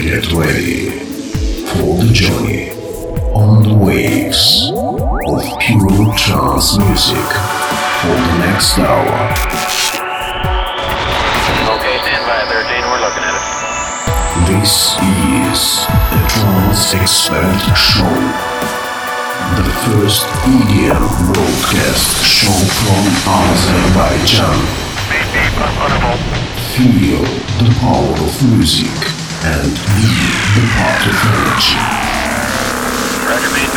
Get ready for the journey on the waves of pure trance music for the next hour. Okay, stand by 13, we're looking at it. This is a Trance Expert Show. The first EDM broadcast show from Azerbaijan. Feel the power of music and the part of energy. Roger,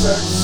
sex.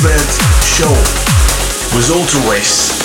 Expert Show was all to waste.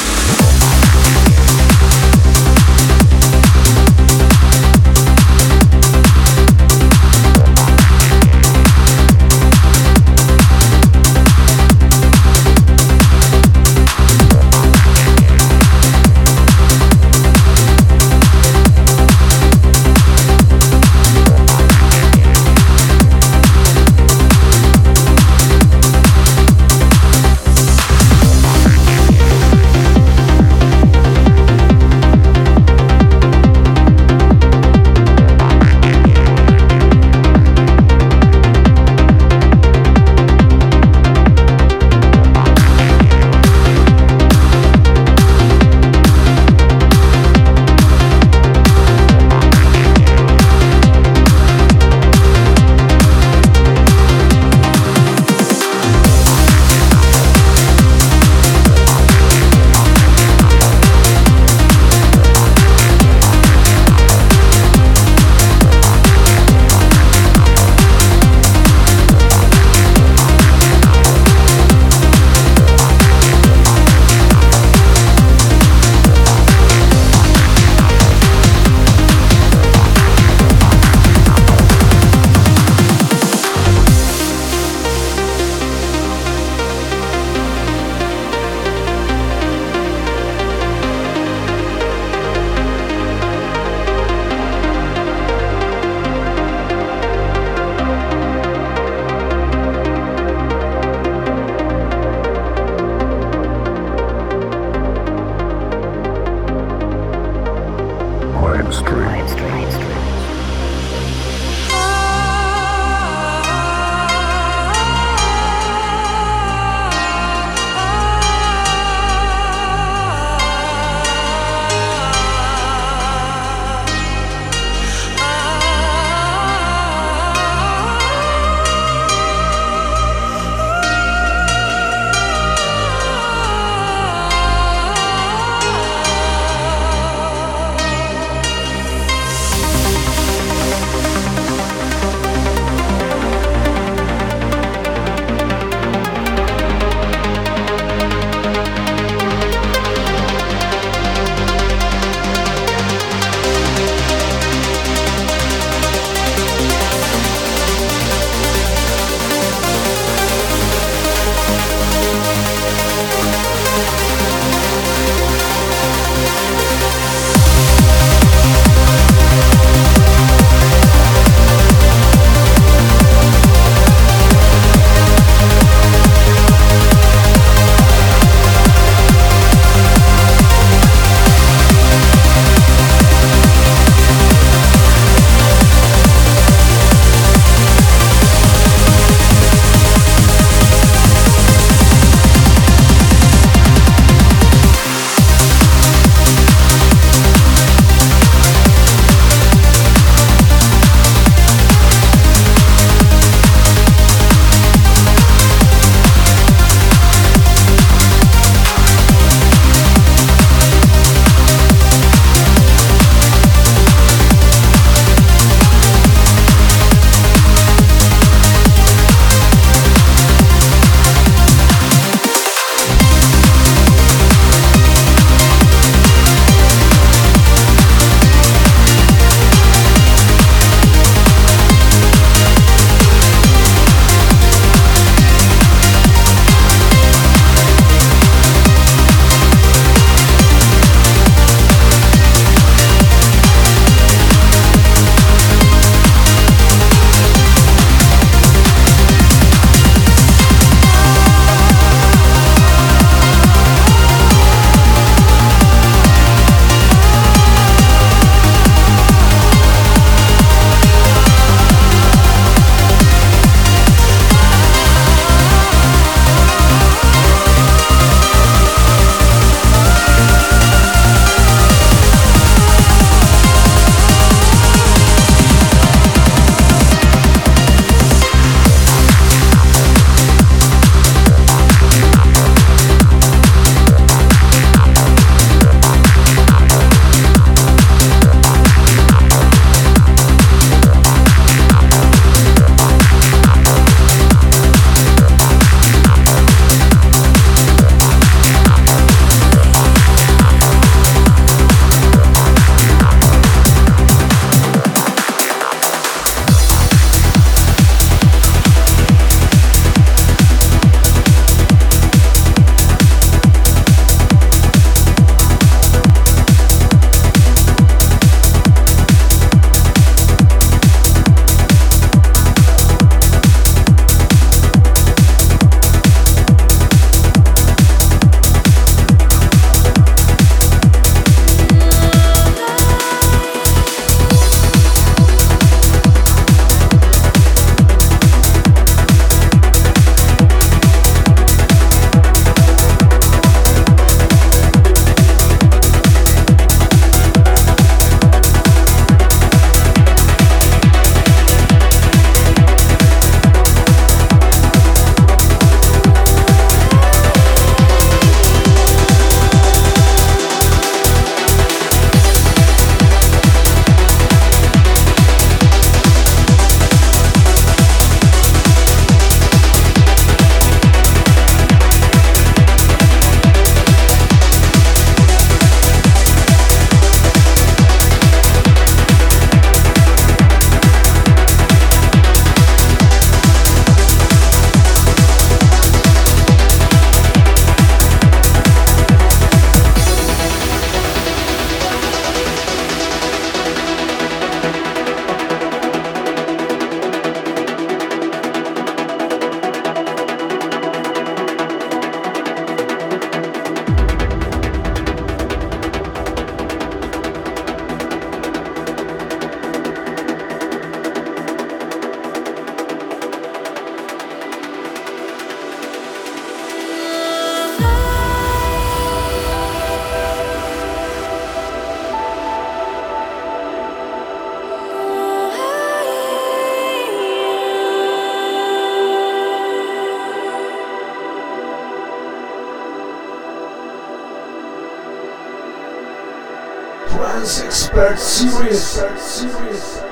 Expert Series.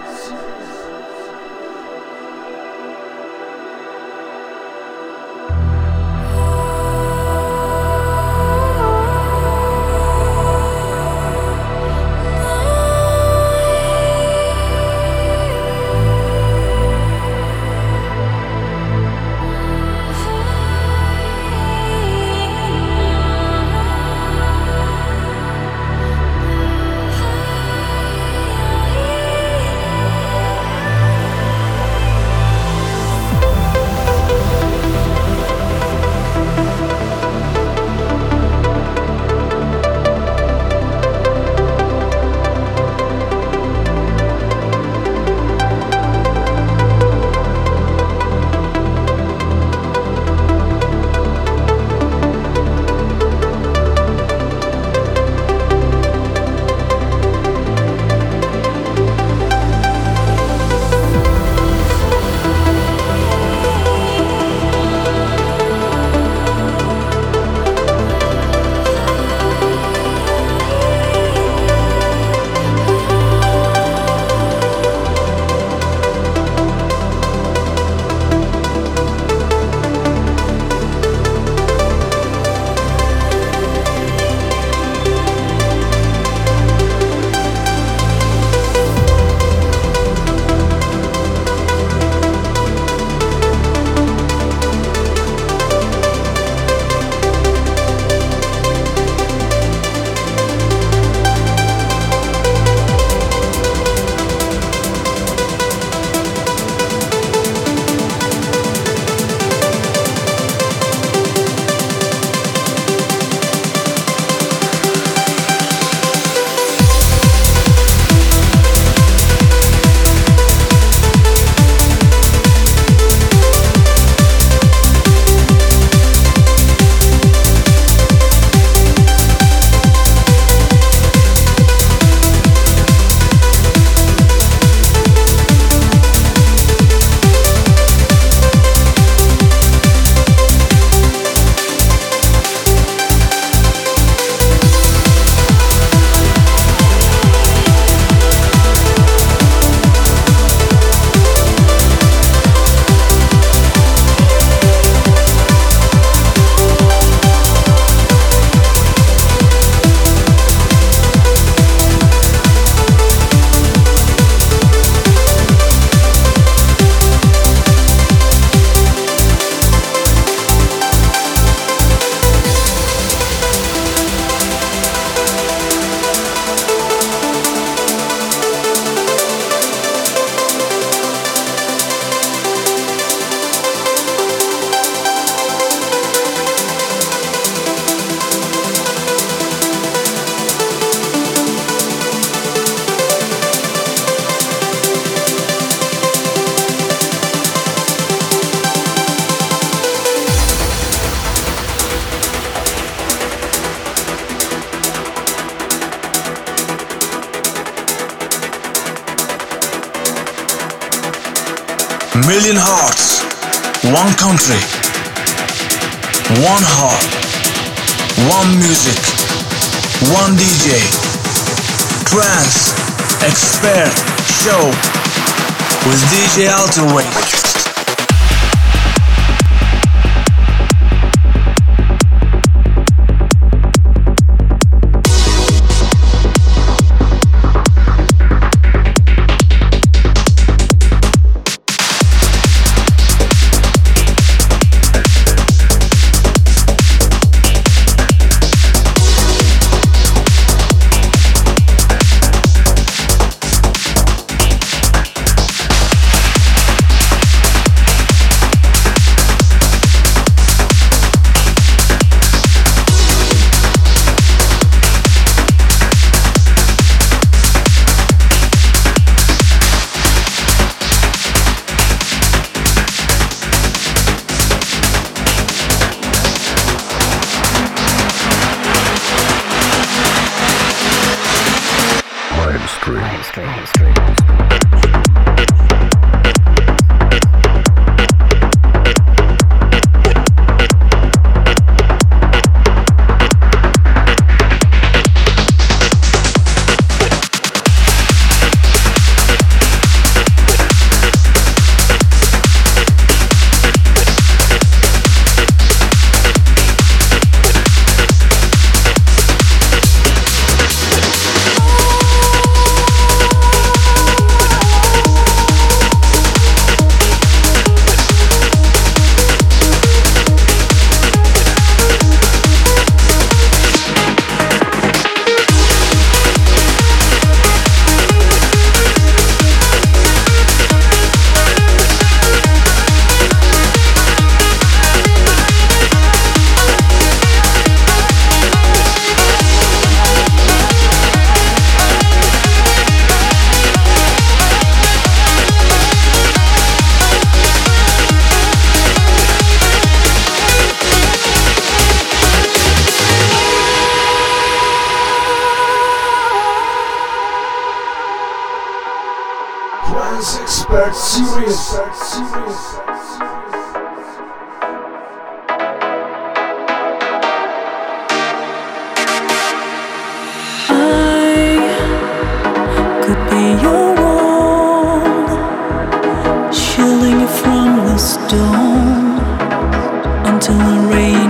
Was just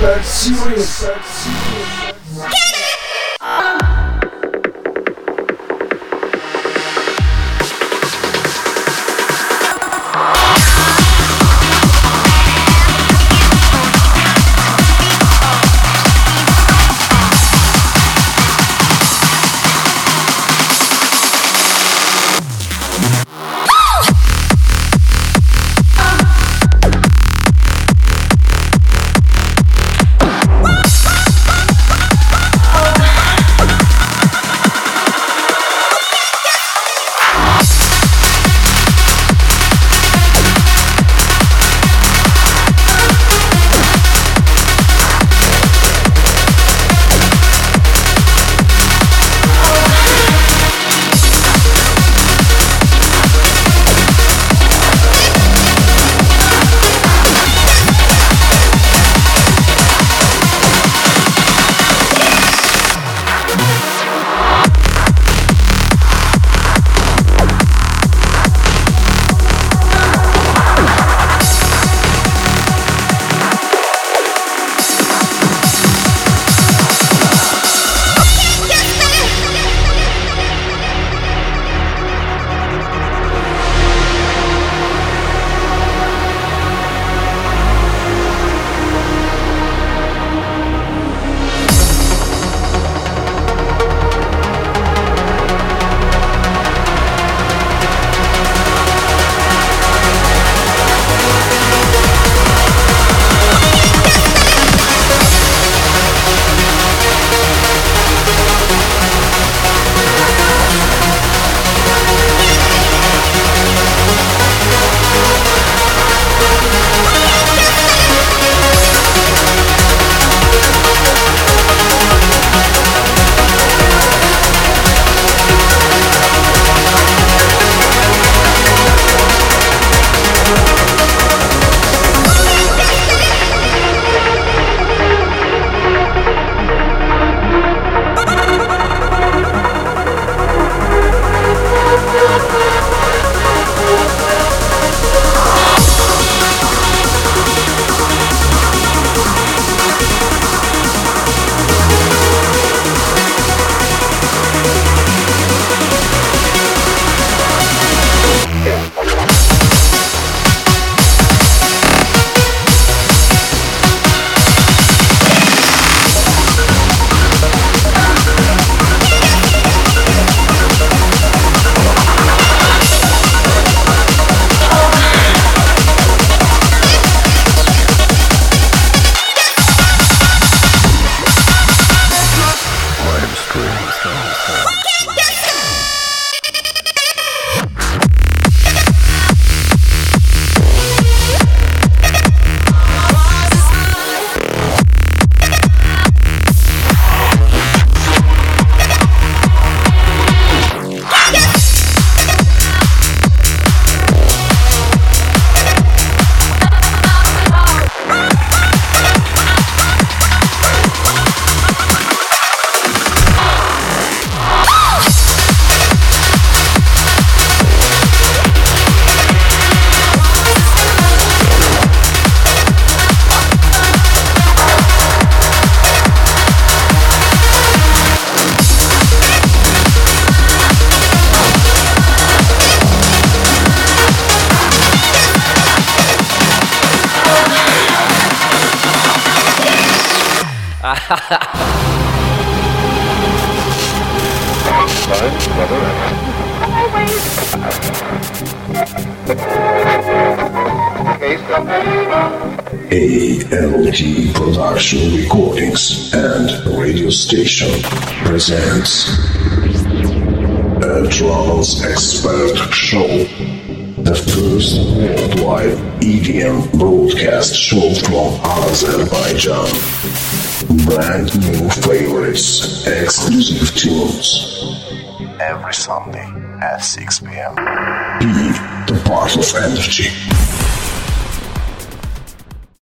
That's serious, That's serious. Show from Azerbaijan. Brand new favorites, exclusive tunes. Every Sunday at 6 p.m. Be the part of energy.